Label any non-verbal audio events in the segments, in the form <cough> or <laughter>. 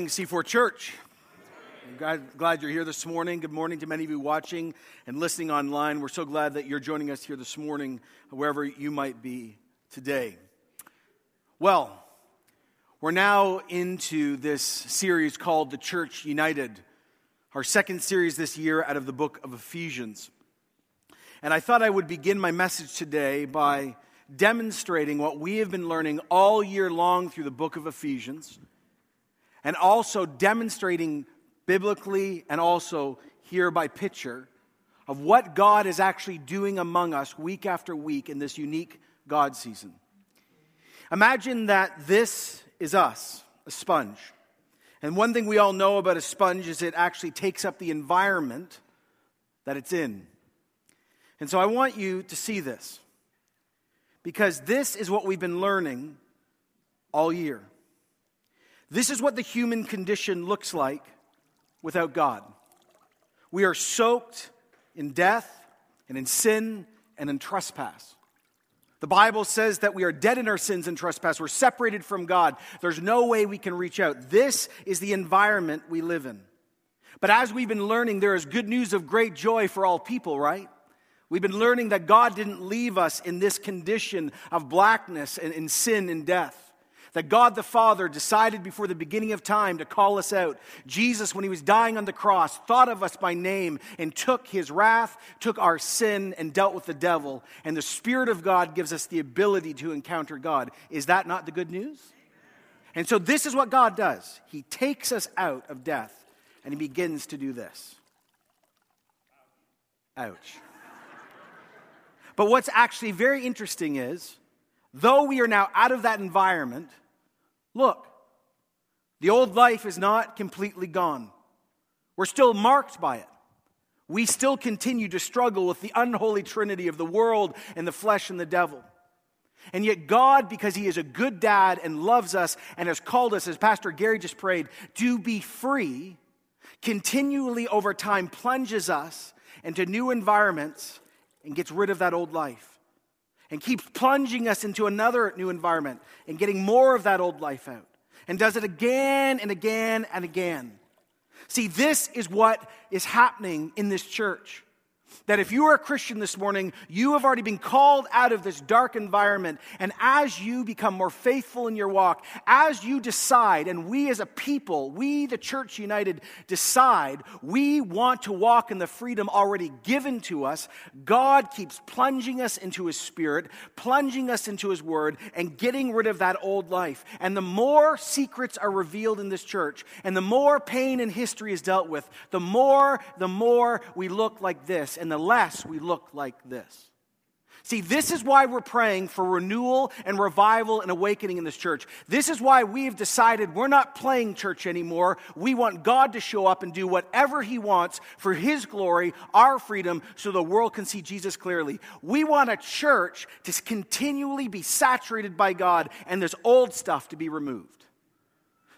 Morning, C4 Church. I'm glad you're here this morning. Good morning to many of you watching and listening online. We're so glad that you're joining us here this morning, wherever you might be today. Well, we're now into this series called The Church United, our second series this year out of the book of Ephesians. And I thought I would begin my message today by demonstrating what we have been learning all year long through the book of Ephesians and also demonstrating biblically and also here by picture of what God is actually doing among us week after week in this unique God season. Imagine that this is us, a sponge. And one thing we all know about a sponge is it actually takes up the environment that it's in. And so I want you to see this because this is what we've been learning all year. This is what the human condition looks like without God. We are soaked in death and in sin and in trespass. The Bible says that we are dead in our sins and trespass. We're separated from God. There's no way we can reach out. This is the environment we live in. But as we've been learning, there is good news of great joy for all people, right? We've been learning that God didn't leave us in this condition of blackness and in sin and death that God the Father decided before the beginning of time to call us out. Jesus, when he was dying on the cross, thought of us by name and took his wrath, took our sin, and dealt with the devil. And the Spirit of God gives us the ability to encounter God. Is that not the good news? And so, this is what God does He takes us out of death and He begins to do this. Ouch. But what's actually very interesting is, though we are now out of that environment, Look, the old life is not completely gone. We're still marked by it. We still continue to struggle with the unholy trinity of the world and the flesh and the devil. And yet, God, because He is a good dad and loves us and has called us, as Pastor Gary just prayed, to be free, continually over time plunges us into new environments and gets rid of that old life and keeps plunging us into another new environment and getting more of that old life out and does it again and again and again. See, this is what is happening in this church that if you are a Christian this morning, you have already been called out of this dark environment. And as you become more faithful in your walk, as you decide, and we as a people, we, the Church United, decide we want to walk in the freedom already given to us, God keeps plunging us into His Spirit, plunging us into His Word, and getting rid of that old life. And the more secrets are revealed in this church, and the more pain and history is dealt with, the more, the more we look like this and the less we look like this. See, this is why we're praying for renewal and revival and awakening in this church. This is why we've decided we're not playing church anymore. We want God to show up and do whatever He wants for His glory, our freedom, so the world can see Jesus clearly. We want a church to continually be saturated by God and this old stuff to be removed.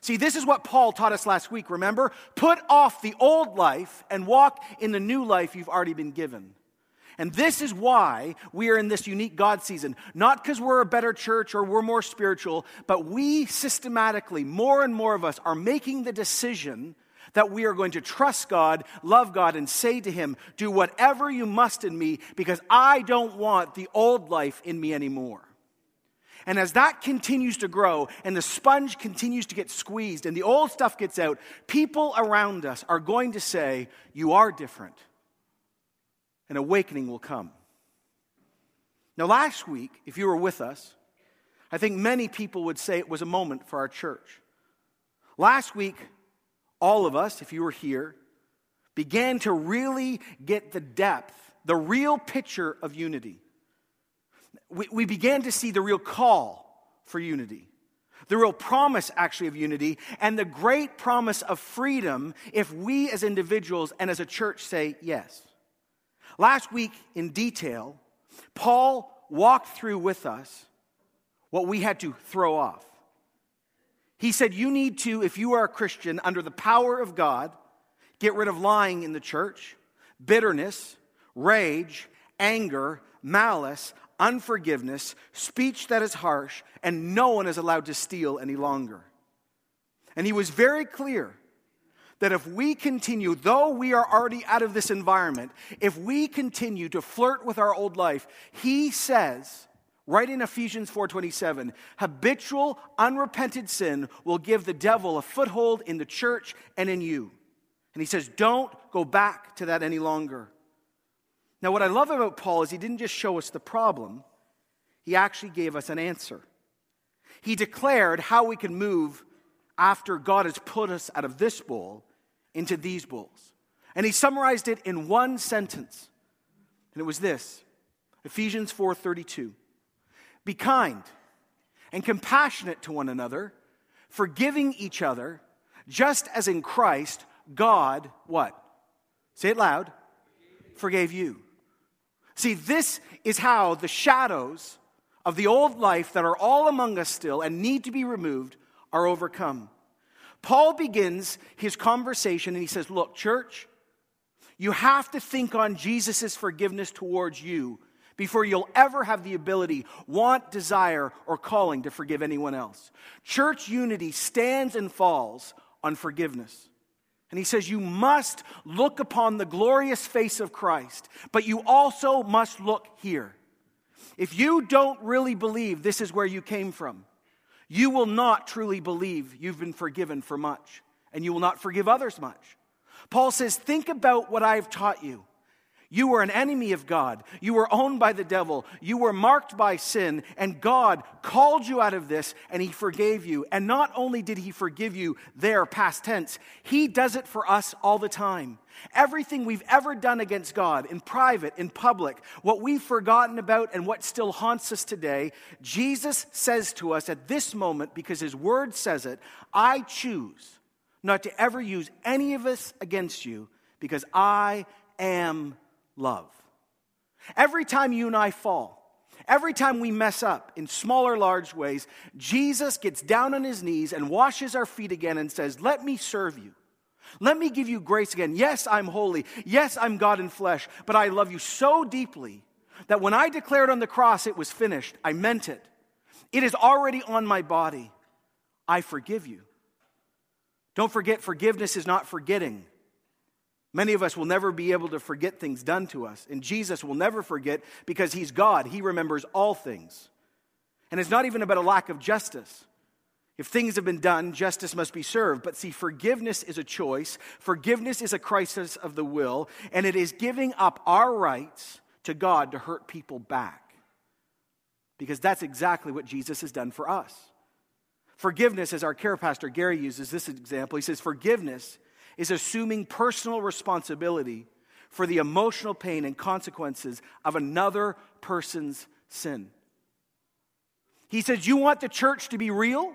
See, this is what Paul taught us last week, remember? Put off the old life and walk in the new life you've already been given. And this is why we are in this unique God season. Not because we're a better church or we're more spiritual, but we systematically, more and more of us, are making the decision that we are going to trust God, love God, and say to Him, Do whatever you must in me because I don't want the old life in me anymore. And as that continues to grow and the sponge continues to get squeezed and the old stuff gets out, people around us are going to say, You are different. An awakening will come. Now, last week, if you were with us, I think many people would say it was a moment for our church. Last week, all of us, if you were here, began to really get the depth, the real picture of unity we, we began to see the real call for unity, the real promise actually of unity, and the great promise of freedom if we as individuals and as a church say yes. Last week, in detail, Paul walked through with us what we had to throw off. He said, You need to, if you are a Christian, under the power of God, get rid of lying in the church, bitterness, rage, anger, malice, unforgiveness, speech that is harsh, and no one is allowed to steal any longer. And he was very clear that if we continue, though we are already out of this environment, if we continue to flirt with our old life, he says, right in Ephesians 4:27, habitual unrepented sin will give the devil a foothold in the church and in you. And he says, don't go back to that any longer. Now, what I love about Paul is he didn't just show us the problem, he actually gave us an answer. He declared how we can move after God has put us out of this bowl into these bowls. And he summarized it in one sentence. And it was this Ephesians 4:32. Be kind and compassionate to one another, forgiving each other, just as in Christ God what? Say it loud. Forgave you. See, this is how the shadows of the old life that are all among us still and need to be removed are overcome. Paul begins his conversation and he says, Look, church, you have to think on Jesus' forgiveness towards you before you'll ever have the ability, want, desire, or calling to forgive anyone else. Church unity stands and falls on forgiveness. And he says, You must look upon the glorious face of Christ, but you also must look here. If you don't really believe this is where you came from, you will not truly believe you've been forgiven for much, and you will not forgive others much. Paul says, Think about what I've taught you. You were an enemy of God. You were owned by the devil. You were marked by sin, and God called you out of this and He forgave you. And not only did He forgive you there, past tense, He does it for us all the time. Everything we've ever done against God, in private, in public, what we've forgotten about and what still haunts us today, Jesus says to us at this moment, because His word says it, I choose not to ever use any of us against you because I am love. Every time you and I fall, every time we mess up in small or large ways, Jesus gets down on his knees and washes our feet again and says, Let me serve you. Let me give you grace again. Yes, I'm holy. Yes, I'm God in flesh, but I love you so deeply that when I declared on the cross it was finished, I meant it. It is already on my body. I forgive you. Don't forget, forgiveness is not forgetting. Many of us will never be able to forget things done to us. And Jesus will never forget because he's God. He remembers all things. And it's not even about a lack of justice. If things have been done, justice must be served. But see, forgiveness is a choice, forgiveness is a crisis of the will, and it is giving up our rights to God to hurt people back. Because that's exactly what Jesus has done for us. Forgiveness, as our care pastor Gary uses this example, he says, forgiveness is assuming personal responsibility for the emotional pain and consequences of another person's sin. He says, You want the church to be real?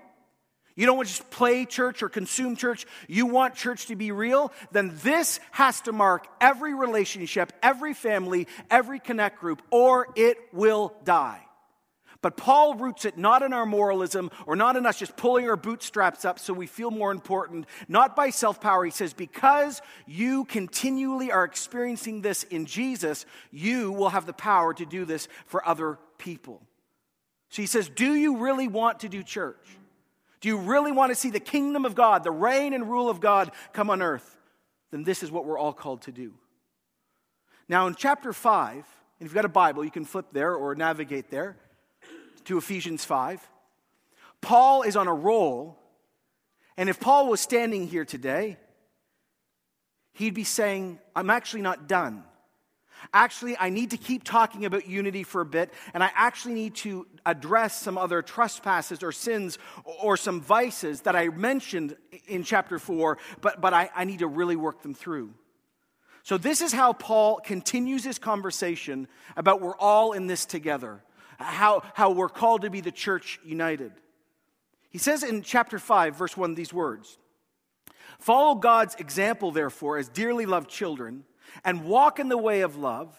You don't want to just play church or consume church. You want church to be real? Then this has to mark every relationship, every family, every connect group, or it will die. But Paul roots it not in our moralism or not in us just pulling our bootstraps up so we feel more important, not by self power. He says, because you continually are experiencing this in Jesus, you will have the power to do this for other people. So he says, Do you really want to do church? Do you really want to see the kingdom of God, the reign and rule of God come on earth? Then this is what we're all called to do. Now, in chapter 5, and if you've got a Bible, you can flip there or navigate there to Ephesians 5. Paul is on a roll, and if Paul was standing here today, he'd be saying, I'm actually not done. Actually, I need to keep talking about unity for a bit, and I actually need to address some other trespasses or sins or some vices that I mentioned in chapter 4, but, but I, I need to really work them through. So, this is how Paul continues his conversation about we're all in this together how, how we're called to be the church united. He says in chapter 5, verse 1, these words Follow God's example, therefore, as dearly loved children, and walk in the way of love,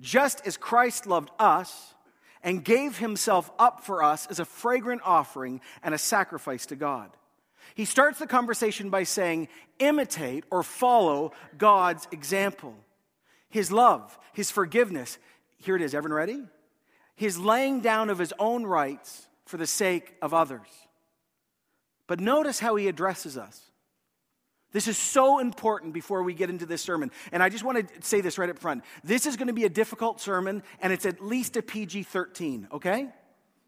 just as Christ loved us and gave himself up for us as a fragrant offering and a sacrifice to God. He starts the conversation by saying, imitate or follow God's example, his love, his forgiveness. Here it is. Everyone ready? His laying down of his own rights for the sake of others. But notice how he addresses us. This is so important before we get into this sermon. And I just want to say this right up front. This is going to be a difficult sermon, and it's at least a PG 13, okay?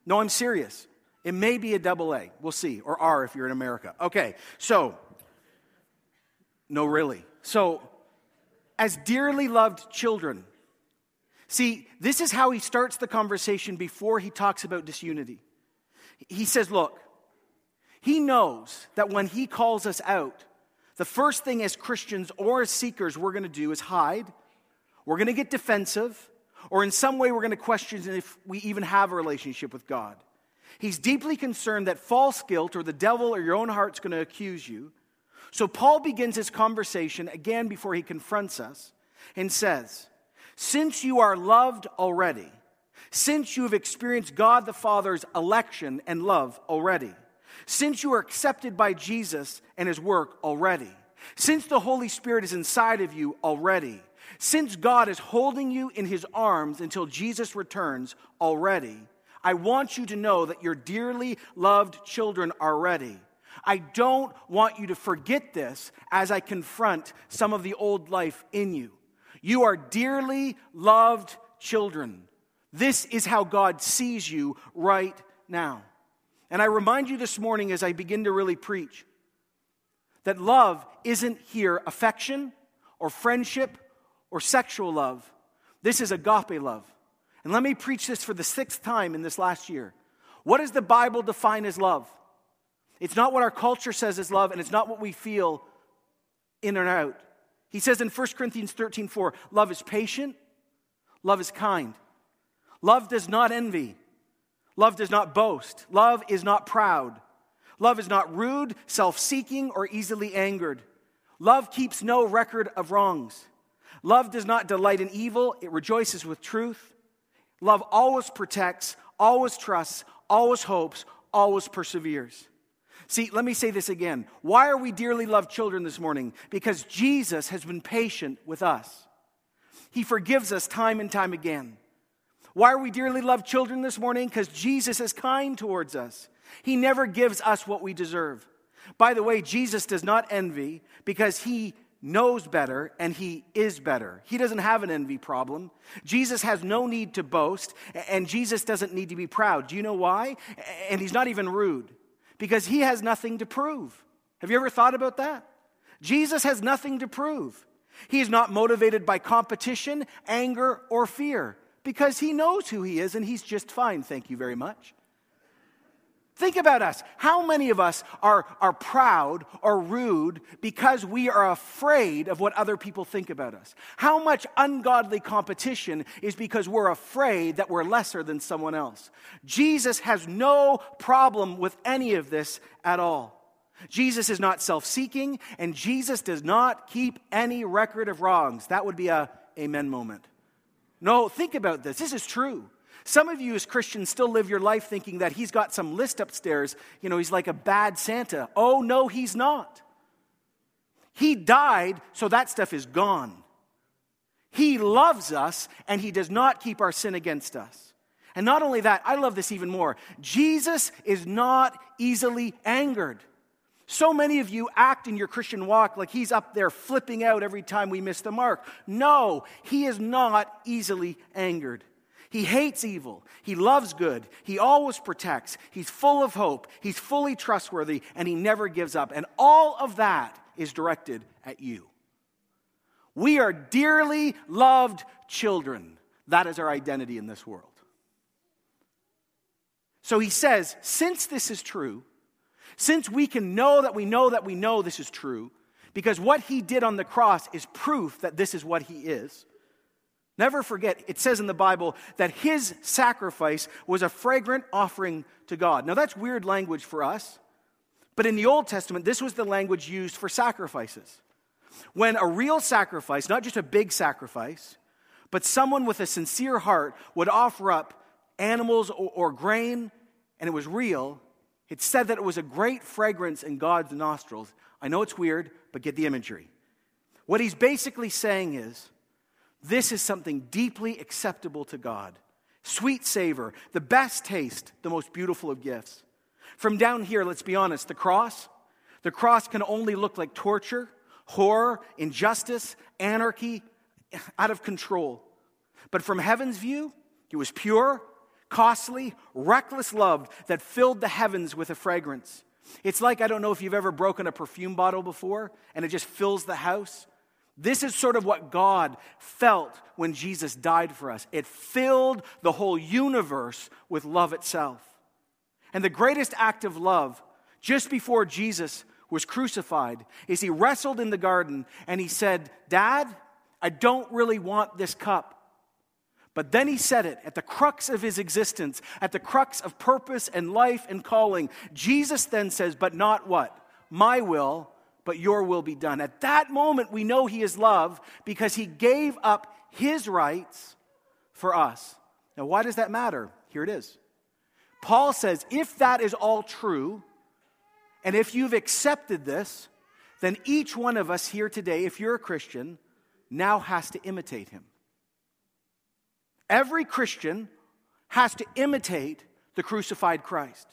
No, I'm serious. It may be a double A. We'll see. Or R if you're in America. Okay, so, no, really. So, as dearly loved children, see, this is how he starts the conversation before he talks about disunity. He says, Look, he knows that when he calls us out, the first thing as Christians or as seekers we're going to do is hide. We're going to get defensive, or in some way we're going to question if we even have a relationship with God. He's deeply concerned that false guilt or the devil or your own heart's going to accuse you. So Paul begins his conversation again before he confronts us and says, Since you are loved already, since you have experienced God the Father's election and love already, since you are accepted by Jesus and his work already, since the Holy Spirit is inside of you already, since God is holding you in his arms until Jesus returns already, I want you to know that your dearly loved children are ready. I don't want you to forget this as I confront some of the old life in you. You are dearly loved children. This is how God sees you right now. And I remind you this morning as I begin to really preach that love isn't here affection or friendship or sexual love. This is agape love. And let me preach this for the sixth time in this last year. What does the Bible define as love? It's not what our culture says is love, and it's not what we feel in and out. He says in 1 Corinthians 13 4, love is patient, love is kind, love does not envy, love does not boast, love is not proud, love is not rude, self seeking, or easily angered. Love keeps no record of wrongs. Love does not delight in evil, it rejoices with truth. Love always protects, always trusts, always hopes, always perseveres. See, let me say this again. Why are we dearly loved children this morning? Because Jesus has been patient with us. He forgives us time and time again. Why are we dearly loved children this morning? Because Jesus is kind towards us. He never gives us what we deserve. By the way, Jesus does not envy because he knows better and he is better. He doesn't have an envy problem. Jesus has no need to boast and Jesus doesn't need to be proud. Do you know why? And he's not even rude because he has nothing to prove. Have you ever thought about that? Jesus has nothing to prove. He is not motivated by competition, anger, or fear because he knows who he is and he's just fine. Thank you very much. Think about us. How many of us are, are proud or rude because we are afraid of what other people think about us? How much ungodly competition is because we're afraid that we're lesser than someone else? Jesus has no problem with any of this at all. Jesus is not self seeking, and Jesus does not keep any record of wrongs. That would be a amen moment. No, think about this. This is true. Some of you as Christians still live your life thinking that he's got some list upstairs. You know, he's like a bad Santa. Oh, no, he's not. He died, so that stuff is gone. He loves us, and he does not keep our sin against us. And not only that, I love this even more. Jesus is not easily angered. So many of you act in your Christian walk like he's up there flipping out every time we miss the mark. No, he is not easily angered. He hates evil. He loves good. He always protects. He's full of hope. He's fully trustworthy, and he never gives up. And all of that is directed at you. We are dearly loved children. That is our identity in this world. So he says, since this is true, since we can know that we know that we know this is true, because what he did on the cross is proof that this is what he is Never forget, it says in the Bible that his sacrifice was a fragrant offering to God. Now, that's weird language for us, but in the Old Testament, this was the language used for sacrifices. When a real sacrifice, not just a big sacrifice, but someone with a sincere heart would offer up animals or, or grain, and it was real, it said that it was a great fragrance in God's nostrils. I know it's weird, but get the imagery. What he's basically saying is, this is something deeply acceptable to God. Sweet savor, the best taste, the most beautiful of gifts. From down here, let's be honest, the cross, the cross can only look like torture, horror, injustice, anarchy, out of control. But from heaven's view, it was pure, costly, reckless love that filled the heavens with a fragrance. It's like, I don't know if you've ever broken a perfume bottle before and it just fills the house. This is sort of what God felt when Jesus died for us. It filled the whole universe with love itself. And the greatest act of love, just before Jesus was crucified, is he wrestled in the garden and he said, Dad, I don't really want this cup. But then he said it at the crux of his existence, at the crux of purpose and life and calling. Jesus then says, But not what? My will, but your will be done. At that moment, we know he is love because he gave up his rights for us. Now, why does that matter? Here it is. Paul says, if that is all true, and if you've accepted this, then each one of us here today, if you're a Christian, now has to imitate him. Every Christian has to imitate the crucified Christ.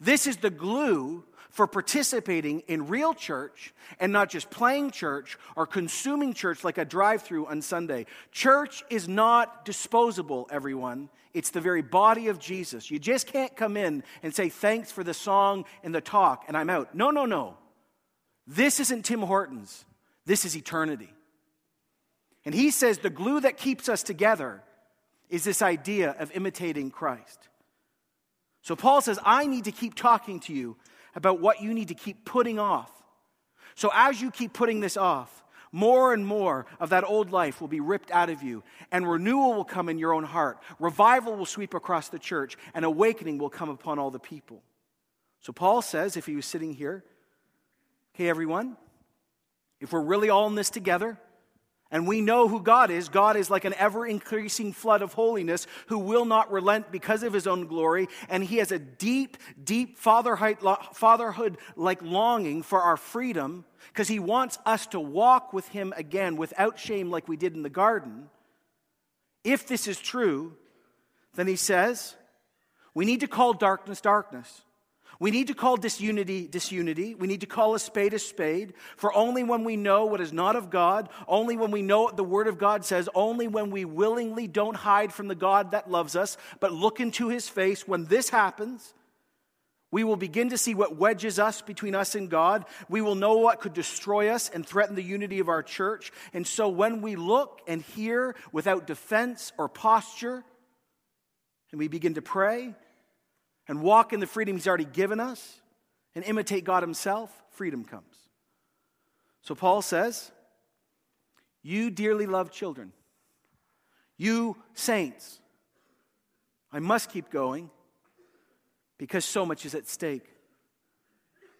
This is the glue for participating in real church and not just playing church or consuming church like a drive through on Sunday. Church is not disposable, everyone. It's the very body of Jesus. You just can't come in and say, thanks for the song and the talk, and I'm out. No, no, no. This isn't Tim Hortons, this is eternity. And he says the glue that keeps us together is this idea of imitating Christ. So Paul says, I need to keep talking to you about what you need to keep putting off. So as you keep putting this off, more and more of that old life will be ripped out of you, and renewal will come in your own heart. Revival will sweep across the church, and awakening will come upon all the people. So Paul says, if he was sitting here, okay, everyone, if we're really all in this together, and we know who God is. God is like an ever increasing flood of holiness who will not relent because of his own glory. And he has a deep, deep fatherhood like longing for our freedom because he wants us to walk with him again without shame like we did in the garden. If this is true, then he says, we need to call darkness darkness. We need to call disunity disunity. We need to call a spade a spade. For only when we know what is not of God, only when we know what the Word of God says, only when we willingly don't hide from the God that loves us, but look into His face, when this happens, we will begin to see what wedges us between us and God. We will know what could destroy us and threaten the unity of our church. And so when we look and hear without defense or posture, and we begin to pray, and walk in the freedom He's already given us and imitate God Himself, freedom comes. So Paul says, You dearly loved children, you saints, I must keep going because so much is at stake.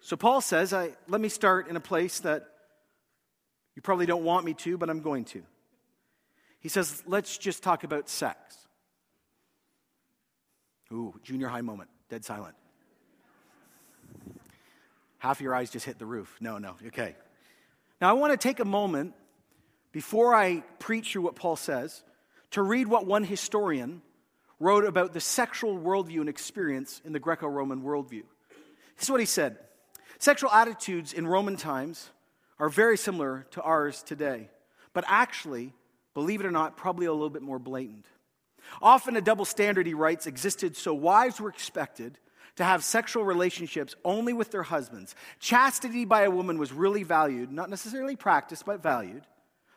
So Paul says, I, Let me start in a place that you probably don't want me to, but I'm going to. He says, Let's just talk about sex. Ooh, junior high moment. Dead silent. Half your eyes just hit the roof. No, no, okay. Now, I want to take a moment before I preach you what Paul says to read what one historian wrote about the sexual worldview and experience in the Greco Roman worldview. This is what he said Sexual attitudes in Roman times are very similar to ours today, but actually, believe it or not, probably a little bit more blatant. Often a double standard, he writes, existed so wives were expected to have sexual relationships only with their husbands. Chastity by a woman was really valued, not necessarily practiced, but valued.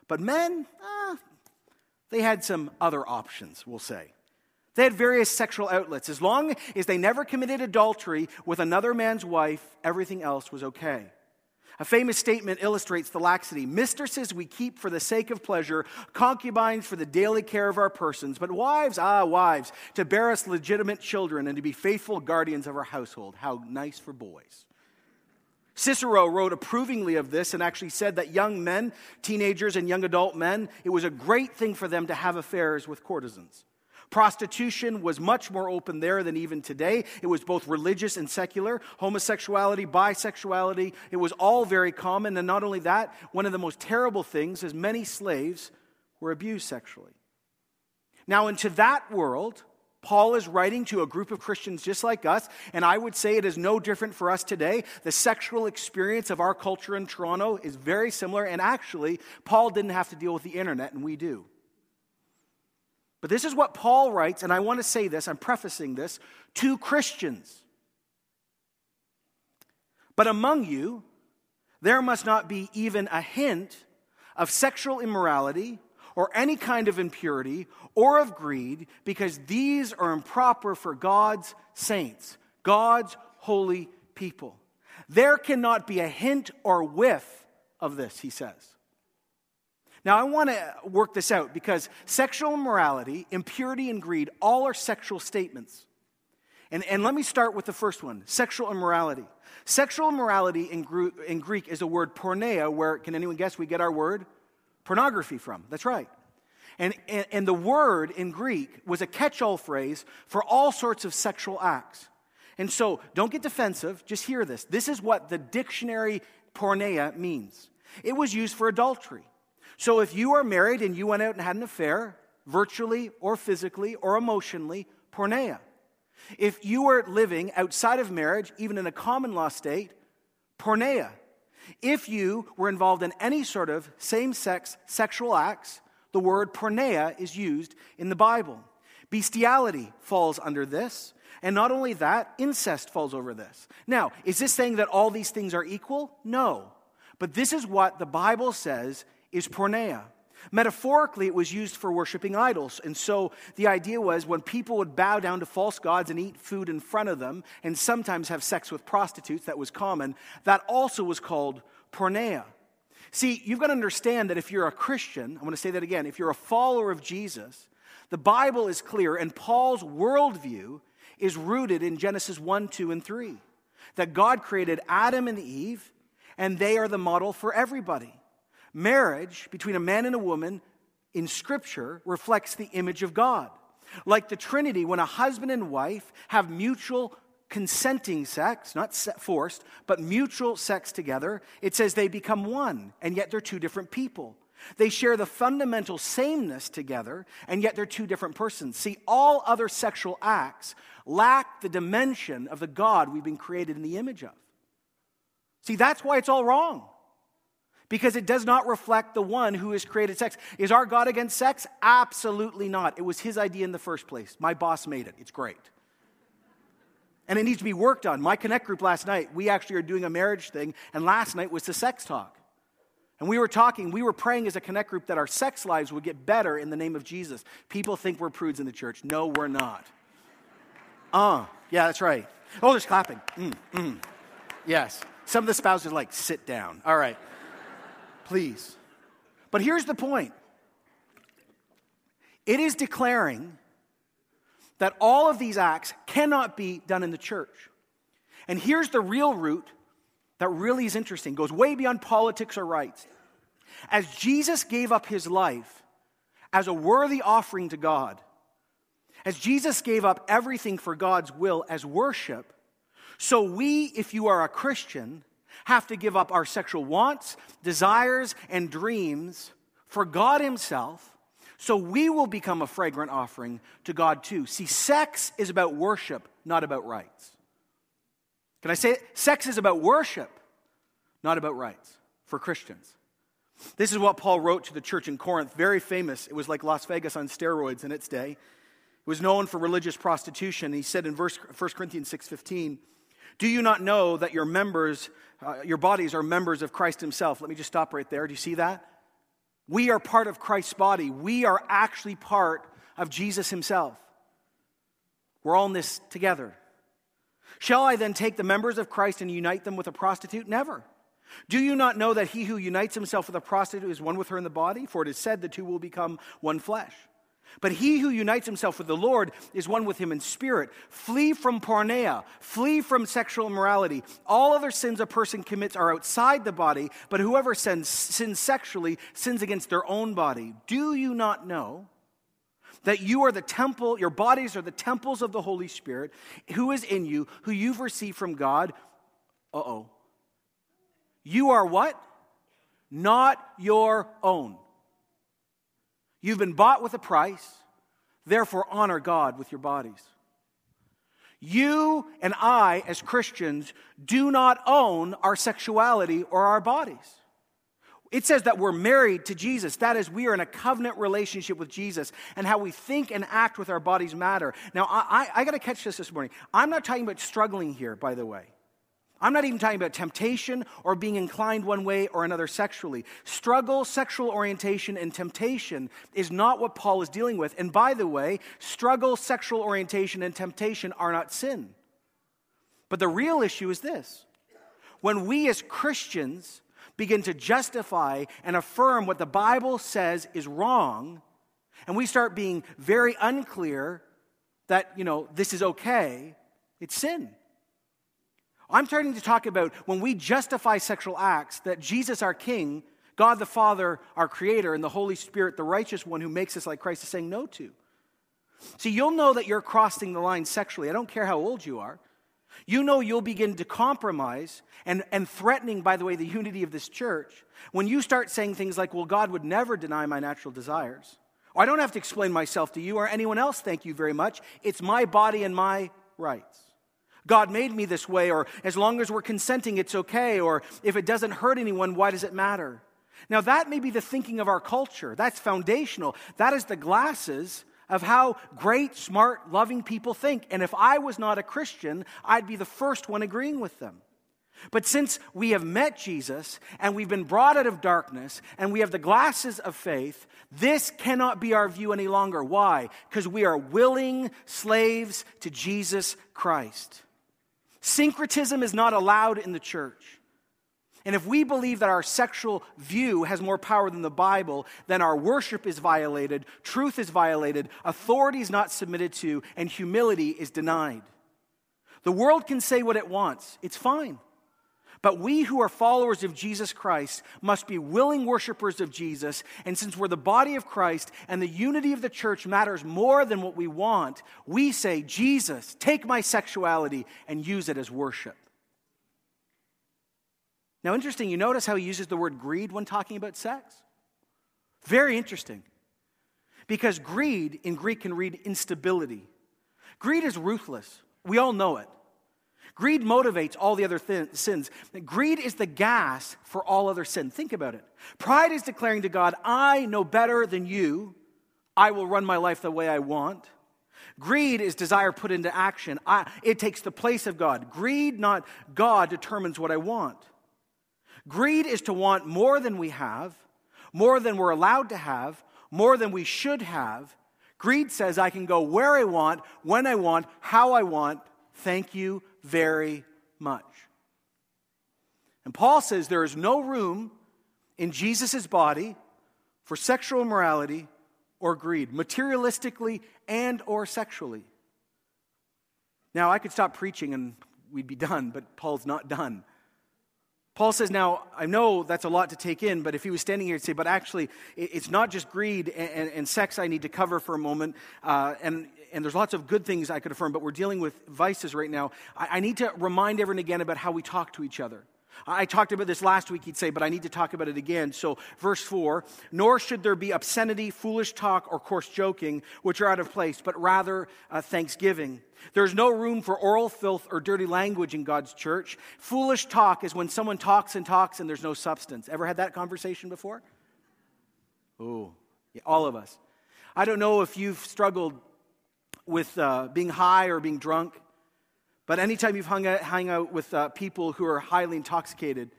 But men, ah, they had some other options, we'll say. They had various sexual outlets. As long as they never committed adultery with another man's wife, everything else was okay. A famous statement illustrates the laxity. Mistresses we keep for the sake of pleasure, concubines for the daily care of our persons, but wives, ah, wives, to bear us legitimate children and to be faithful guardians of our household. How nice for boys. Cicero wrote approvingly of this and actually said that young men, teenagers, and young adult men, it was a great thing for them to have affairs with courtesans. Prostitution was much more open there than even today. It was both religious and secular. Homosexuality, bisexuality, it was all very common. And not only that, one of the most terrible things is many slaves were abused sexually. Now, into that world, Paul is writing to a group of Christians just like us, and I would say it is no different for us today. The sexual experience of our culture in Toronto is very similar, and actually, Paul didn't have to deal with the internet, and we do. But this is what Paul writes, and I want to say this, I'm prefacing this, to Christians. But among you, there must not be even a hint of sexual immorality or any kind of impurity or of greed, because these are improper for God's saints, God's holy people. There cannot be a hint or whiff of this, he says. Now, I want to work this out because sexual immorality, impurity, and greed all are sexual statements. And, and let me start with the first one sexual immorality. Sexual immorality in, in Greek is a word porneia, where, can anyone guess we get our word? pornography from. That's right. And, and, and the word in Greek was a catch all phrase for all sorts of sexual acts. And so don't get defensive, just hear this. This is what the dictionary porneia means it was used for adultery. So if you are married and you went out and had an affair, virtually or physically or emotionally, porneia. If you were living outside of marriage, even in a common law state, porneia. If you were involved in any sort of same sex sexual acts, the word porneia is used in the Bible. Bestiality falls under this. And not only that, incest falls over this. Now, is this saying that all these things are equal? No. But this is what the Bible says is porneia. Metaphorically, it was used for worshiping idols. And so the idea was when people would bow down to false gods and eat food in front of them, and sometimes have sex with prostitutes, that was common, that also was called porneia. See, you've got to understand that if you're a Christian, I'm going to say that again, if you're a follower of Jesus, the Bible is clear, and Paul's worldview is rooted in Genesis 1, 2, and 3. That God created Adam and Eve, and they are the model for everybody. Marriage between a man and a woman in Scripture reflects the image of God. Like the Trinity, when a husband and wife have mutual consenting sex, not forced, but mutual sex together, it says they become one, and yet they're two different people. They share the fundamental sameness together, and yet they're two different persons. See, all other sexual acts lack the dimension of the God we've been created in the image of. See, that's why it's all wrong because it does not reflect the one who has created sex. Is our God against sex? Absolutely not. It was his idea in the first place. My boss made it. It's great. And it needs to be worked on. My Connect group last night, we actually are doing a marriage thing, and last night was the sex talk. And we were talking, we were praying as a Connect group that our sex lives would get better in the name of Jesus. People think we're prudes in the church. No, we're not. Uh, yeah, that's right. Oh, there's clapping. Mm, mm. Yes. Some of the spouses are like, sit down. All right please. But here's the point it is declaring that all of these acts cannot be done in the church. And here's the real root that really is interesting, goes way beyond politics or rights. As Jesus gave up his life as a worthy offering to God, as Jesus gave up everything for God's will as worship, so we, if you are a Christian, have to give up our sexual wants, desires, and dreams for God Himself so we will become a fragrant offering to God too. See, sex is about worship, not about rights. Can I say it? Sex is about worship, not about rights for Christians. This is what Paul wrote to the church in Corinth, very famous. It was like Las Vegas on steroids in its day. It was known for religious prostitution. He said in verse, 1 Corinthians 6:15, "Do you not know that your members uh, your bodies are members of Christ Himself. Let me just stop right there. Do you see that? We are part of Christ's body. We are actually part of Jesus Himself. We're all in this together. Shall I then take the members of Christ and unite them with a prostitute? Never. Do you not know that he who unites himself with a prostitute is one with her in the body? For it is said the two will become one flesh. But he who unites himself with the Lord is one with him in spirit. Flee from porneia. Flee from sexual immorality. All other sins a person commits are outside the body, but whoever sins, sins sexually sins against their own body. Do you not know that you are the temple, your bodies are the temples of the Holy Spirit, who is in you, who you've received from God? Uh oh. You are what? Not your own. You've been bought with a price. Therefore, honor God with your bodies. You and I, as Christians, do not own our sexuality or our bodies. It says that we're married to Jesus. That is, we are in a covenant relationship with Jesus, and how we think and act with our bodies matter. Now, I, I, I got to catch this this morning. I'm not talking about struggling here, by the way. I'm not even talking about temptation or being inclined one way or another sexually. Struggle, sexual orientation, and temptation is not what Paul is dealing with. And by the way, struggle, sexual orientation, and temptation are not sin. But the real issue is this when we as Christians begin to justify and affirm what the Bible says is wrong, and we start being very unclear that, you know, this is okay, it's sin. I'm starting to talk about when we justify sexual acts that Jesus, our King, God the Father, our Creator, and the Holy Spirit, the righteous one who makes us like Christ, is saying no to. See, you'll know that you're crossing the line sexually. I don't care how old you are. You know you'll begin to compromise and, and threatening, by the way, the unity of this church when you start saying things like, well, God would never deny my natural desires. Or I don't have to explain myself to you or anyone else, thank you very much. It's my body and my rights. God made me this way, or as long as we're consenting, it's okay, or if it doesn't hurt anyone, why does it matter? Now, that may be the thinking of our culture. That's foundational. That is the glasses of how great, smart, loving people think. And if I was not a Christian, I'd be the first one agreeing with them. But since we have met Jesus and we've been brought out of darkness and we have the glasses of faith, this cannot be our view any longer. Why? Because we are willing slaves to Jesus Christ. Syncretism is not allowed in the church. And if we believe that our sexual view has more power than the Bible, then our worship is violated, truth is violated, authority is not submitted to, and humility is denied. The world can say what it wants, it's fine. But we who are followers of Jesus Christ must be willing worshipers of Jesus. And since we're the body of Christ and the unity of the church matters more than what we want, we say, Jesus, take my sexuality and use it as worship. Now, interesting, you notice how he uses the word greed when talking about sex? Very interesting. Because greed in Greek can read instability. Greed is ruthless. We all know it. Greed motivates all the other th- sins. Greed is the gas for all other sin. Think about it. Pride is declaring to God, I know better than you. I will run my life the way I want. Greed is desire put into action. I, it takes the place of God. Greed, not God, determines what I want. Greed is to want more than we have, more than we're allowed to have, more than we should have. Greed says I can go where I want, when I want, how I want. Thank you very much. And Paul says there is no room in Jesus' body for sexual immorality or greed, materialistically and or sexually. Now, I could stop preaching and we'd be done, but Paul's not done. Paul says, Now, I know that's a lot to take in, but if he was standing here, he'd say, But actually, it's not just greed and, and, and sex I need to cover for a moment. Uh, and, and there's lots of good things I could affirm, but we're dealing with vices right now. I, I need to remind everyone again about how we talk to each other. I talked about this last week, he'd say, but I need to talk about it again. So, verse 4 Nor should there be obscenity, foolish talk, or coarse joking, which are out of place, but rather uh, thanksgiving. There's no room for oral filth or dirty language in God's church. Foolish talk is when someone talks and talks and there's no substance. Ever had that conversation before? Oh, yeah, all of us. I don't know if you've struggled with uh, being high or being drunk. But anytime you've hung out, hung out with uh, people who are highly intoxicated,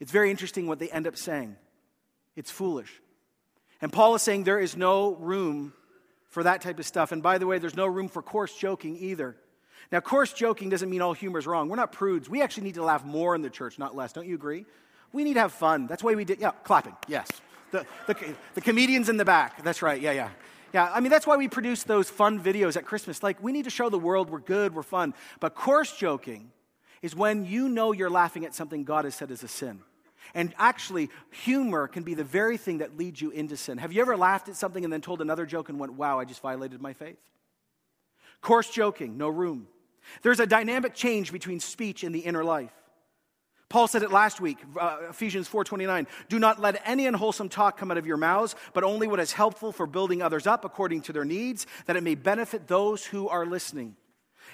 it's very interesting what they end up saying. It's foolish. And Paul is saying there is no room for that type of stuff. And by the way, there's no room for coarse joking either. Now, coarse joking doesn't mean all humor is wrong. We're not prudes. We actually need to laugh more in the church, not less. Don't you agree? We need to have fun. That's why we did, yeah, clapping, yes. The, the, the comedians in the back. That's right, yeah, yeah. Yeah, I mean, that's why we produce those fun videos at Christmas. Like, we need to show the world we're good, we're fun. But coarse joking is when you know you're laughing at something God has said is a sin. And actually, humor can be the very thing that leads you into sin. Have you ever laughed at something and then told another joke and went, wow, I just violated my faith? Coarse joking, no room. There's a dynamic change between speech and the inner life. Paul said it last week, uh, Ephesians 4:29, "Do not let any unwholesome talk come out of your mouths, but only what is helpful for building others up according to their needs, that it may benefit those who are listening."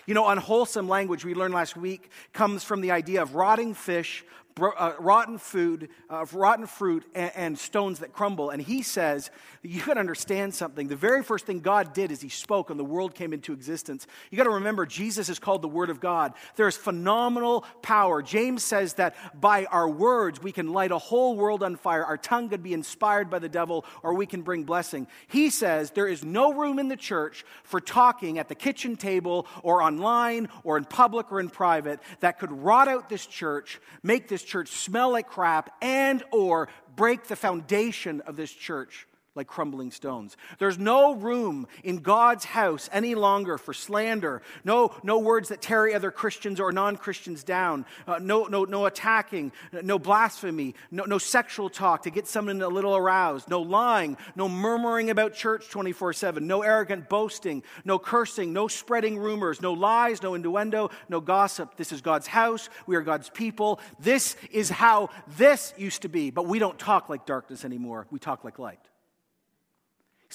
You know, unwholesome language we learned last week comes from the idea of rotting fish, uh, rotten food, uh, rotten fruit, and, and, stones that crumble. And he says, you got to understand something. The very first thing God did is he spoke and the world came into existence. You got to remember, Jesus is called the Word of God. There's phenomenal power. James says that by our words, we can light a whole world on fire. Our tongue could be inspired by the devil, or we can bring blessing. He says there is no room in the church for talking at the kitchen table, or online, or in public, or in private that could rot out this church, make this church smell like crap and or break the foundation of this church like crumbling stones. There's no room in God's house any longer for slander, no, no words that tear other Christians or non Christians down, uh, no, no, no attacking, no blasphemy, no, no sexual talk to get someone a little aroused, no lying, no murmuring about church 24 7, no arrogant boasting, no cursing, no spreading rumors, no lies, no innuendo, no gossip. This is God's house. We are God's people. This is how this used to be, but we don't talk like darkness anymore. We talk like light.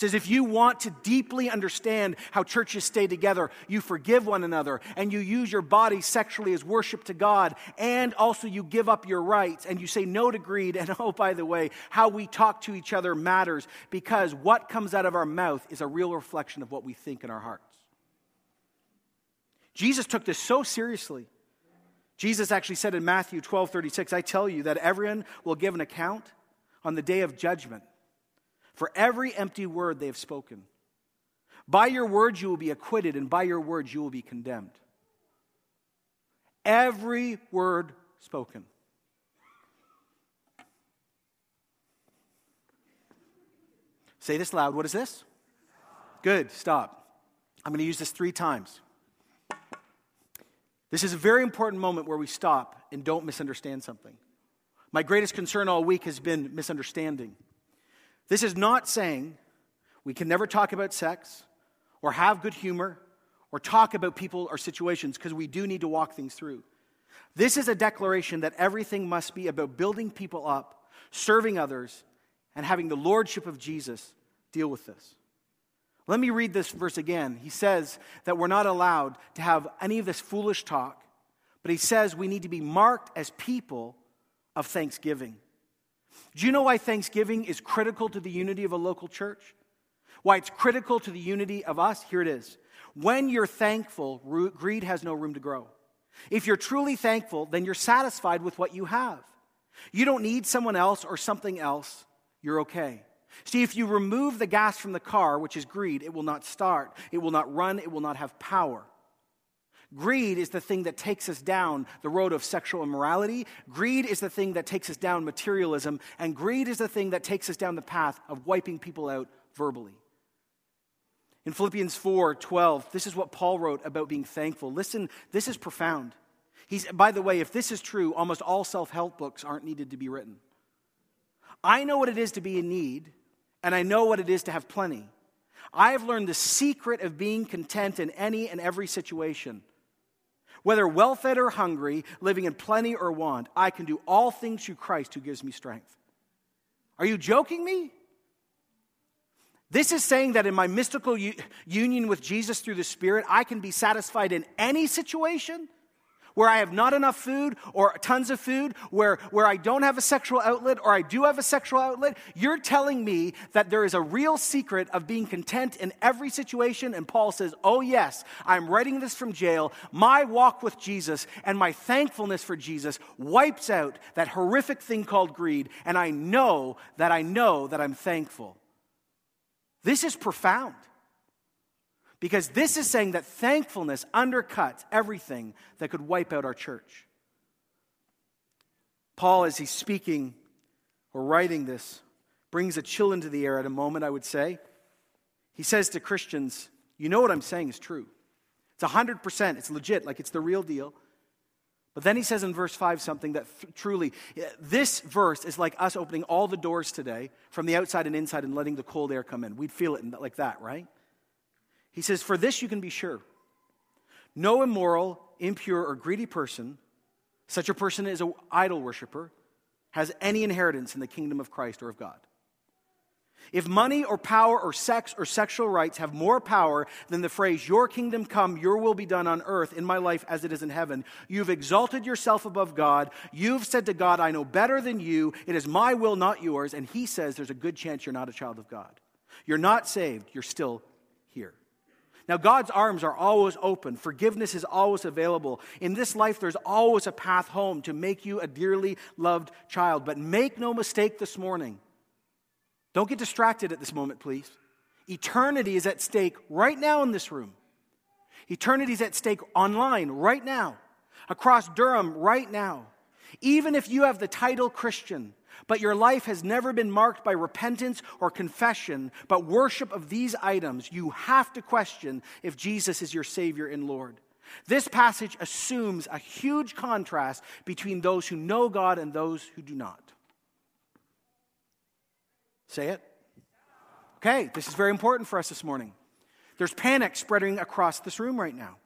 Says, if you want to deeply understand how churches stay together, you forgive one another and you use your body sexually as worship to God, and also you give up your rights and you say no to greed. And <laughs> oh, by the way, how we talk to each other matters because what comes out of our mouth is a real reflection of what we think in our hearts. Jesus took this so seriously. Jesus actually said in Matthew 12 36, I tell you that everyone will give an account on the day of judgment for every empty word they have spoken. By your words you will be acquitted, and by your words you will be condemned. Every word spoken. Say this loud. What is this? Good, stop. I'm going to use this three times. This is a very important moment where we stop and don't misunderstand something. My greatest concern all week has been misunderstanding. This is not saying we can never talk about sex or have good humor or talk about people or situations because we do need to walk things through. This is a declaration that everything must be about building people up, serving others, and having the lordship of Jesus deal with this. Let me read this verse again. He says that we're not allowed to have any of this foolish talk, but he says we need to be marked as people of thanksgiving. Do you know why Thanksgiving is critical to the unity of a local church? Why it's critical to the unity of us? Here it is. When you're thankful, greed has no room to grow. If you're truly thankful, then you're satisfied with what you have. You don't need someone else or something else. You're okay. See, if you remove the gas from the car, which is greed, it will not start, it will not run, it will not have power. Greed is the thing that takes us down the road of sexual immorality. Greed is the thing that takes us down materialism. And greed is the thing that takes us down the path of wiping people out verbally. In Philippians 4 12, this is what Paul wrote about being thankful. Listen, this is profound. He's, by the way, if this is true, almost all self help books aren't needed to be written. I know what it is to be in need, and I know what it is to have plenty. I have learned the secret of being content in any and every situation. Whether well fed or hungry, living in plenty or want, I can do all things through Christ who gives me strength. Are you joking me? This is saying that in my mystical u- union with Jesus through the Spirit, I can be satisfied in any situation where I have not enough food or tons of food, where, where I don't have a sexual outlet or I do have a sexual outlet, you're telling me that there is a real secret of being content in every situation. And Paul says, Oh, yes, I'm writing this from jail. My walk with Jesus and my thankfulness for Jesus wipes out that horrific thing called greed. And I know that I know that I'm thankful. This is profound. Because this is saying that thankfulness undercuts everything that could wipe out our church. Paul, as he's speaking or writing this, brings a chill into the air at a moment, I would say. He says to Christians, You know what I'm saying is true. It's 100%, it's legit, like it's the real deal. But then he says in verse 5 something that th- truly, eh, this verse is like us opening all the doors today from the outside and inside and letting the cold air come in. We'd feel it like that, right? He says, For this you can be sure no immoral, impure, or greedy person, such a person is an idol worshiper, has any inheritance in the kingdom of Christ or of God. If money or power or sex or sexual rights have more power than the phrase, Your kingdom come, your will be done on earth in my life as it is in heaven, you've exalted yourself above God. You've said to God, I know better than you. It is my will, not yours. And He says there's a good chance you're not a child of God. You're not saved, you're still. Now, God's arms are always open. Forgiveness is always available. In this life, there's always a path home to make you a dearly loved child. But make no mistake this morning don't get distracted at this moment, please. Eternity is at stake right now in this room. Eternity is at stake online right now, across Durham right now. Even if you have the title Christian, but your life has never been marked by repentance or confession, but worship of these items, you have to question if Jesus is your Savior and Lord. This passage assumes a huge contrast between those who know God and those who do not. Say it. Okay, this is very important for us this morning. There's panic spreading across this room right now.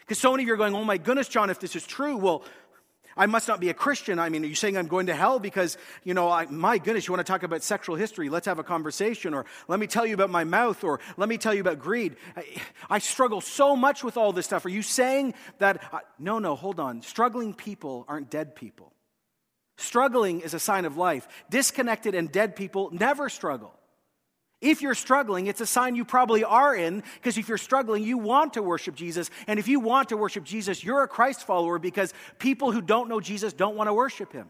Because so many of you are going, oh my goodness, John, if this is true, well, I must not be a Christian. I mean, are you saying I'm going to hell because, you know, I, my goodness, you want to talk about sexual history? Let's have a conversation. Or let me tell you about my mouth. Or let me tell you about greed. I, I struggle so much with all this stuff. Are you saying that? Uh, no, no, hold on. Struggling people aren't dead people. Struggling is a sign of life. Disconnected and dead people never struggle. If you're struggling, it's a sign you probably are in, because if you're struggling, you want to worship Jesus. And if you want to worship Jesus, you're a Christ follower because people who don't know Jesus don't want to worship him.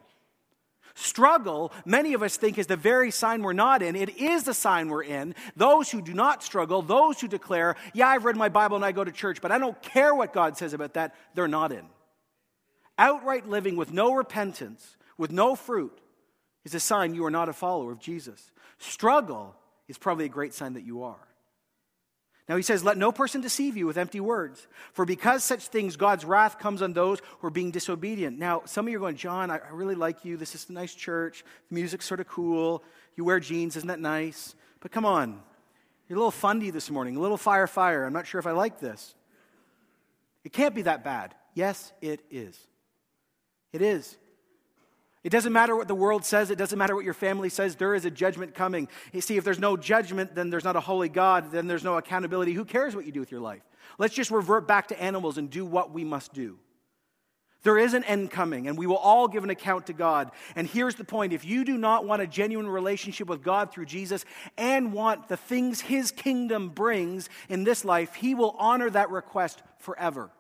Struggle, many of us think, is the very sign we're not in. It is the sign we're in. Those who do not struggle, those who declare, Yeah, I've read my Bible and I go to church, but I don't care what God says about that, they're not in. Outright living with no repentance with no fruit is a sign you are not a follower of Jesus. Struggle is probably a great sign that you are. Now he says, Let no person deceive you with empty words, for because such things, God's wrath comes on those who are being disobedient. Now, some of you are going, John, I really like you. This is a nice church. The music's sort of cool. You wear jeans, isn't that nice? But come on, you're a little fundy this morning, a little fire, fire. I'm not sure if I like this. It can't be that bad. Yes, it is. It is. It doesn't matter what the world says, it doesn't matter what your family says, there is a judgment coming. You see, if there's no judgment, then there's not a holy God, then there's no accountability. Who cares what you do with your life? Let's just revert back to animals and do what we must do. There is an end coming, and we will all give an account to God. And here's the point if you do not want a genuine relationship with God through Jesus and want the things His kingdom brings in this life, He will honor that request forever.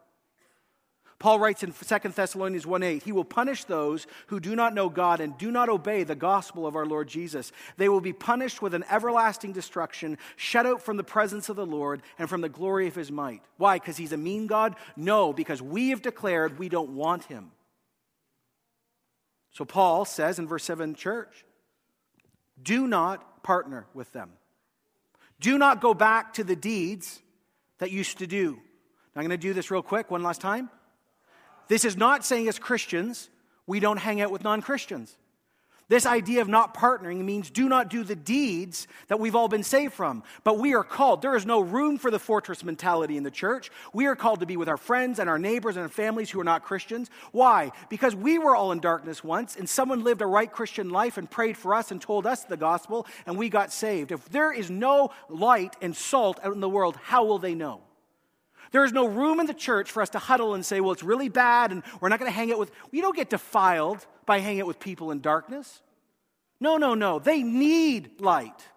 Paul writes in 2 Thessalonians 1 8, He will punish those who do not know God and do not obey the gospel of our Lord Jesus. They will be punished with an everlasting destruction, shut out from the presence of the Lord and from the glory of his might. Why? Because he's a mean God? No, because we have declared we don't want him. So Paul says in verse 7, church, do not partner with them. Do not go back to the deeds that used to do. Now, I'm going to do this real quick one last time. This is not saying as Christians, we don't hang out with non Christians. This idea of not partnering means do not do the deeds that we've all been saved from. But we are called. There is no room for the fortress mentality in the church. We are called to be with our friends and our neighbors and our families who are not Christians. Why? Because we were all in darkness once, and someone lived a right Christian life and prayed for us and told us the gospel, and we got saved. If there is no light and salt out in the world, how will they know? There is no room in the church for us to huddle and say, well, it's really bad and we're not going to hang out with. You don't get defiled by hanging out with people in darkness. No, no, no. They need light.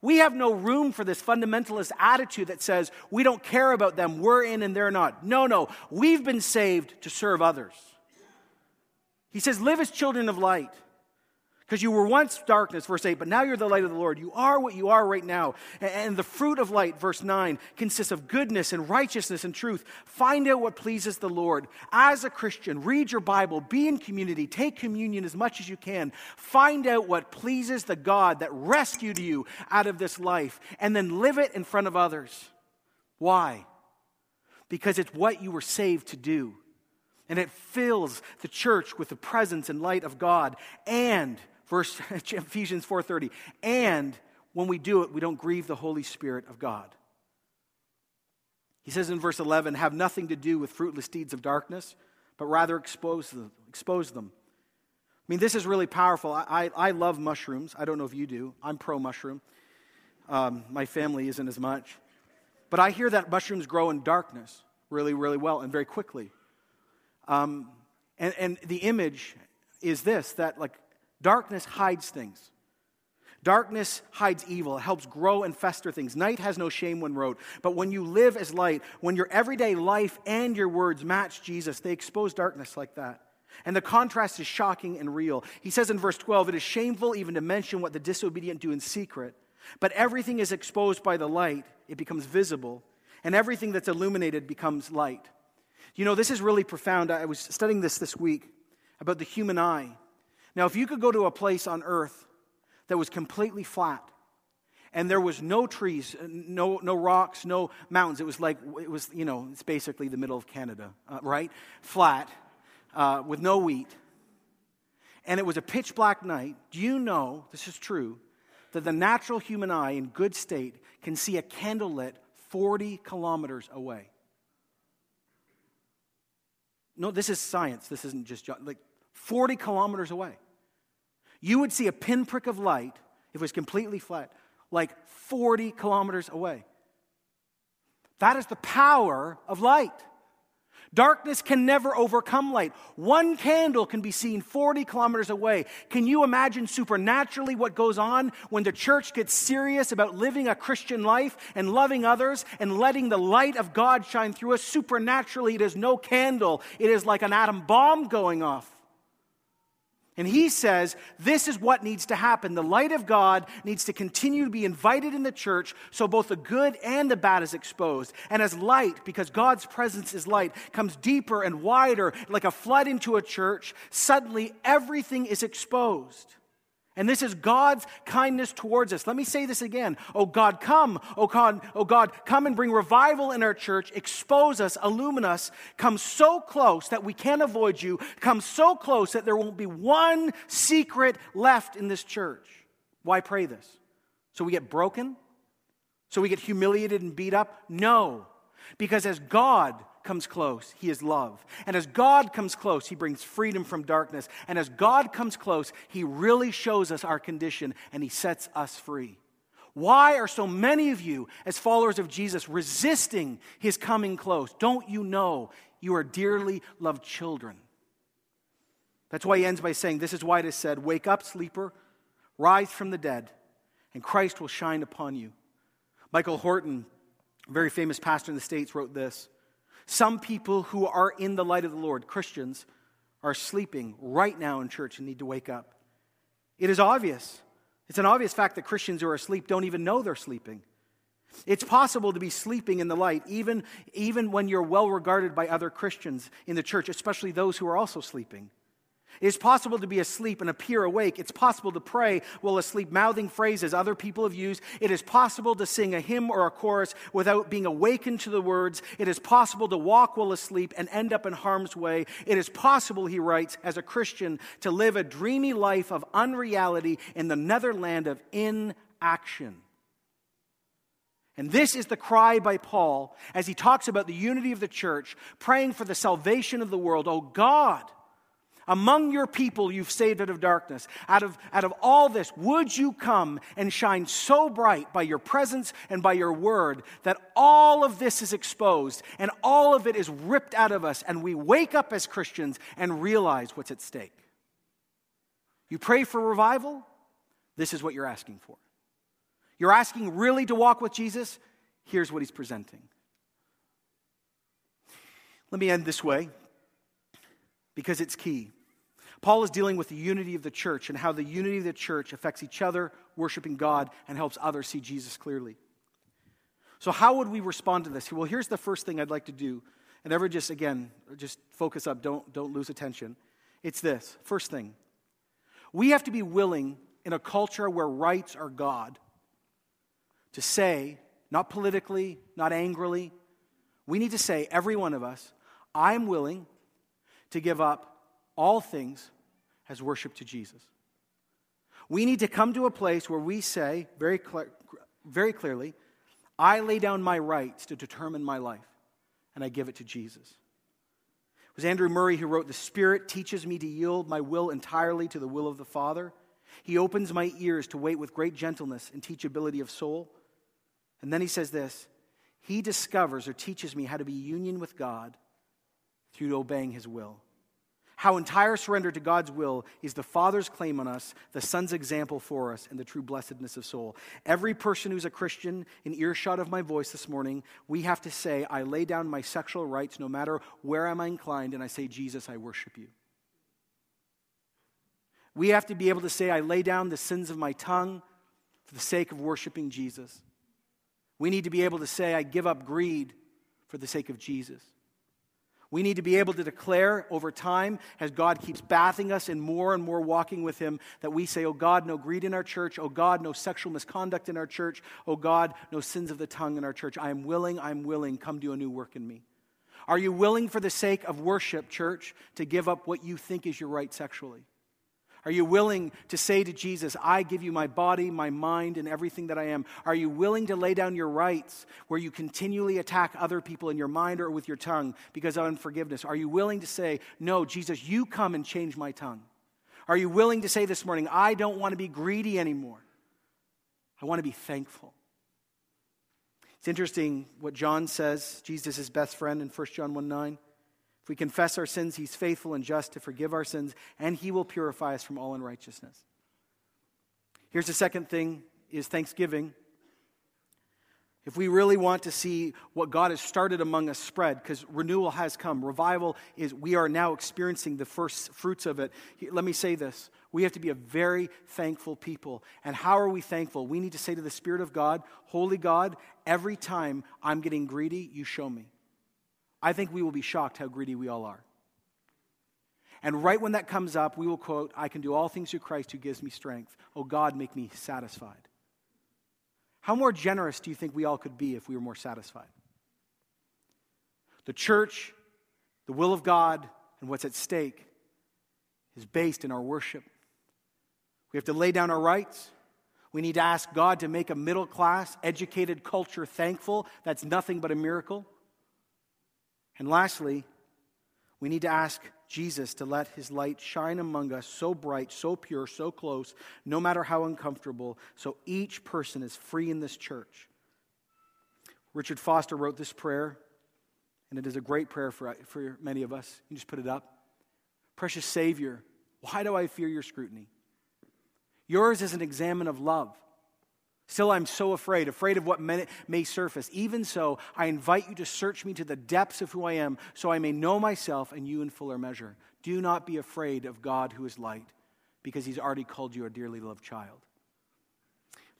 We have no room for this fundamentalist attitude that says we don't care about them, we're in and they're not. No, no. We've been saved to serve others. He says, live as children of light. Because you were once darkness, verse 8, but now you're the light of the Lord. You are what you are right now. And the fruit of light, verse 9, consists of goodness and righteousness and truth. Find out what pleases the Lord. As a Christian, read your Bible, be in community, take communion as much as you can. Find out what pleases the God that rescued you out of this life, and then live it in front of others. Why? Because it's what you were saved to do. And it fills the church with the presence and light of God and verse <laughs> Ephesians 4:30. And when we do it, we don't grieve the Holy Spirit of God. He says in verse 11, have nothing to do with fruitless deeds of darkness, but rather expose them. Expose them. I mean, this is really powerful. I, I, I love mushrooms. I don't know if you do. I'm pro mushroom. Um, my family isn't as much. But I hear that mushrooms grow in darkness really, really well and very quickly. Um, and, and the image is this that like darkness hides things. Darkness hides evil. It helps grow and fester things. Night has no shame when wrote. But when you live as light, when your everyday life and your words match Jesus, they expose darkness like that. And the contrast is shocking and real. He says in verse 12, It is shameful even to mention what the disobedient do in secret. But everything is exposed by the light, it becomes visible. And everything that's illuminated becomes light. You know, this is really profound. I was studying this this week about the human eye. Now, if you could go to a place on earth that was completely flat, and there was no trees, no, no rocks, no mountains. It was like, it was, you know, it's basically the middle of Canada, uh, right? Flat, uh, with no wheat. And it was a pitch black night. Do you know, this is true, that the natural human eye in good state can see a candle lit 40 kilometers away? No, this is science. This isn't just like 40 kilometers away. You would see a pinprick of light if it was completely flat, like 40 kilometers away. That is the power of light. Darkness can never overcome light. One candle can be seen 40 kilometers away. Can you imagine supernaturally what goes on when the church gets serious about living a Christian life and loving others and letting the light of God shine through us? Supernaturally, it is no candle, it is like an atom bomb going off. And he says this is what needs to happen. The light of God needs to continue to be invited in the church so both the good and the bad is exposed. And as light, because God's presence is light, comes deeper and wider like a flood into a church, suddenly everything is exposed. And this is God's kindness towards us. Let me say this again. Oh God, come. Oh God, oh God, come and bring revival in our church. Expose us, illumine us. Come so close that we can't avoid you. Come so close that there won't be one secret left in this church. Why pray this? So we get broken? So we get humiliated and beat up? No. Because as God comes close, he is love. And as God comes close, he brings freedom from darkness. And as God comes close, he really shows us our condition and he sets us free. Why are so many of you, as followers of Jesus, resisting his coming close? Don't you know you are dearly loved children? That's why he ends by saying, This is why it is said, Wake up, sleeper, rise from the dead, and Christ will shine upon you. Michael Horton, a very famous pastor in the States, wrote this some people who are in the light of the Lord, Christians, are sleeping right now in church and need to wake up. It is obvious. It's an obvious fact that Christians who are asleep don't even know they're sleeping. It's possible to be sleeping in the light, even, even when you're well regarded by other Christians in the church, especially those who are also sleeping. It is possible to be asleep and appear awake. It's possible to pray while asleep, mouthing phrases other people have used. It is possible to sing a hymn or a chorus without being awakened to the words. It is possible to walk while asleep and end up in harm's way. It is possible, he writes, as a Christian, to live a dreamy life of unreality in the netherland of inaction. And this is the cry by Paul as he talks about the unity of the church, praying for the salvation of the world. Oh God, among your people you've saved out of darkness. Out of, out of all this, would you come and shine so bright by your presence and by your word that all of this is exposed and all of it is ripped out of us and we wake up as Christians and realize what's at stake? You pray for revival? This is what you're asking for. You're asking really to walk with Jesus? Here's what he's presenting. Let me end this way because it's key. Paul is dealing with the unity of the church and how the unity of the church affects each other, worshiping God, and helps others see Jesus clearly. So, how would we respond to this? Well, here's the first thing I'd like to do. And ever just, again, just focus up, don't, don't lose attention. It's this first thing. We have to be willing in a culture where rights are God to say, not politically, not angrily, we need to say, every one of us, I'm willing to give up all things as worship to Jesus. We need to come to a place where we say very, cl- very clearly, I lay down my rights to determine my life, and I give it to Jesus. It was Andrew Murray who wrote, The Spirit teaches me to yield my will entirely to the will of the Father. He opens my ears to wait with great gentleness and teachability of soul. And then he says this He discovers or teaches me how to be union with God through obeying his will. How entire surrender to God's will is the Father's claim on us, the Son's example for us, and the true blessedness of soul. Every person who's a Christian in earshot of my voice this morning, we have to say, I lay down my sexual rights no matter where am I'm inclined, and I say, Jesus, I worship you. We have to be able to say, I lay down the sins of my tongue for the sake of worshiping Jesus. We need to be able to say, I give up greed for the sake of Jesus. We need to be able to declare over time, as God keeps bathing us in more and more walking with Him, that we say, Oh God, no greed in our church. Oh God, no sexual misconduct in our church. Oh God, no sins of the tongue in our church. I am willing, I'm willing. Come do a new work in me. Are you willing, for the sake of worship, church, to give up what you think is your right sexually? Are you willing to say to Jesus, I give you my body, my mind, and everything that I am? Are you willing to lay down your rights where you continually attack other people in your mind or with your tongue because of unforgiveness? Are you willing to say, No, Jesus, you come and change my tongue? Are you willing to say this morning, I don't want to be greedy anymore? I want to be thankful. It's interesting what John says, Jesus' best friend in 1 John 1 9. We confess our sins, he's faithful and just to forgive our sins, and he will purify us from all unrighteousness. Here's the second thing is thanksgiving. If we really want to see what God has started among us spread, because renewal has come, revival is, we are now experiencing the first fruits of it. Let me say this we have to be a very thankful people. And how are we thankful? We need to say to the Spirit of God, Holy God, every time I'm getting greedy, you show me. I think we will be shocked how greedy we all are. And right when that comes up, we will quote, I can do all things through Christ who gives me strength. Oh God, make me satisfied. How more generous do you think we all could be if we were more satisfied? The church, the will of God, and what's at stake is based in our worship. We have to lay down our rights. We need to ask God to make a middle class, educated culture thankful. That's nothing but a miracle. And lastly, we need to ask Jesus to let his light shine among us so bright, so pure, so close, no matter how uncomfortable, so each person is free in this church. Richard Foster wrote this prayer, and it is a great prayer for, for many of us. You just put it up. Precious Savior, why do I fear your scrutiny? Yours is an examen of love. Still, I'm so afraid, afraid of what may surface. Even so, I invite you to search me to the depths of who I am, so I may know myself and you in fuller measure. Do not be afraid of God who is light, because he's already called you a dearly loved child.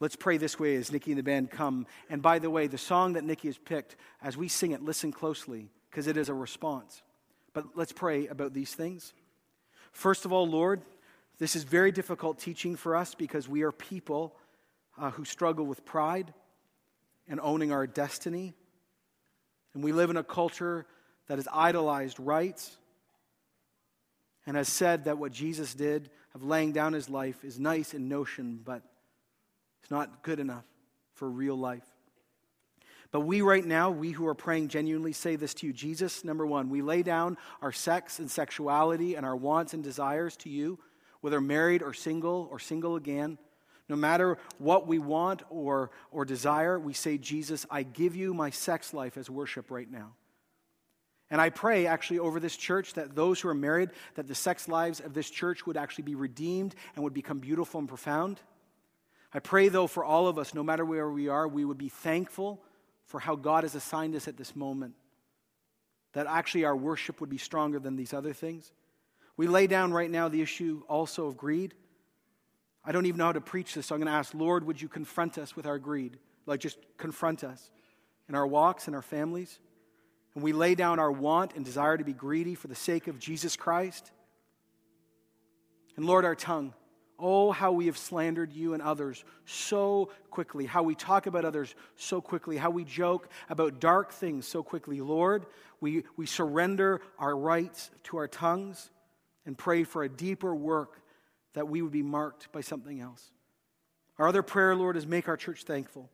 Let's pray this way as Nikki and the band come. And by the way, the song that Nikki has picked, as we sing it, listen closely, because it is a response. But let's pray about these things. First of all, Lord, this is very difficult teaching for us because we are people uh, who struggle with pride and owning our destiny. And we live in a culture that has idolized rights and has said that what Jesus did of laying down his life is nice in notion, but it's not good enough for real life. But we, right now, we who are praying genuinely say this to you Jesus, number one, we lay down our sex and sexuality and our wants and desires to you, whether married or single or single again. No matter what we want or, or desire, we say, Jesus, I give you my sex life as worship right now. And I pray actually over this church that those who are married, that the sex lives of this church would actually be redeemed and would become beautiful and profound. I pray, though, for all of us, no matter where we are, we would be thankful for how God has assigned us at this moment. That actually our worship would be stronger than these other things. We lay down right now the issue also of greed. I don't even know how to preach this, so I'm going to ask, Lord, would you confront us with our greed? Like, just confront us in our walks, in our families. And we lay down our want and desire to be greedy for the sake of Jesus Christ. And Lord, our tongue. Oh, how we have slandered you and others so quickly, how we talk about others so quickly, how we joke about dark things so quickly. Lord, we, we surrender our rights to our tongues and pray for a deeper work that we would be marked by something else. Our other prayer, Lord, is make our church thankful.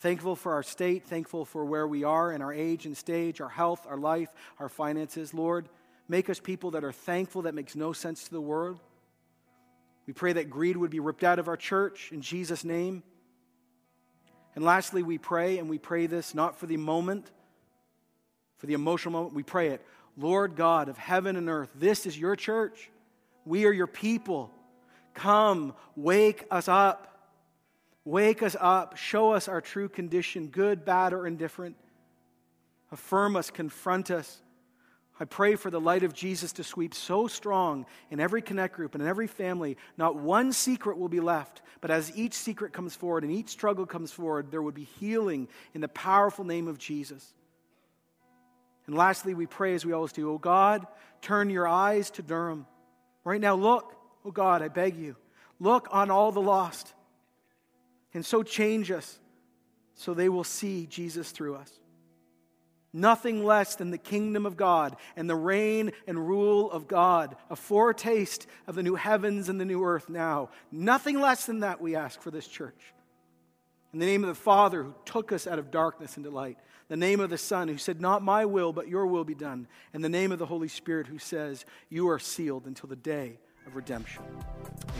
Thankful for our state, thankful for where we are in our age and stage, our health, our life, our finances. Lord, Make us people that are thankful, that makes no sense to the world. We pray that greed would be ripped out of our church in Jesus' name. And lastly, we pray, and we pray this not for the moment, for the emotional moment, we pray it. Lord God of heaven and earth, this is your church. We are your people. Come, wake us up. Wake us up. Show us our true condition, good, bad, or indifferent. Affirm us, confront us. I pray for the light of Jesus to sweep so strong in every connect group and in every family, not one secret will be left. But as each secret comes forward and each struggle comes forward, there would be healing in the powerful name of Jesus. And lastly, we pray as we always do, oh God, turn your eyes to Durham. Right now, look, oh God, I beg you, look on all the lost. And so change us so they will see Jesus through us nothing less than the kingdom of God and the reign and rule of God, a foretaste of the new heavens and the new earth now. Nothing less than that we ask for this church. In the name of the Father who took us out of darkness into light, the name of the Son who said, Not my will, but your will be done, and the name of the Holy Spirit who says, You are sealed until the day of redemption.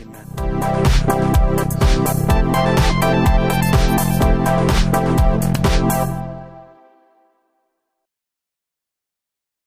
Amen.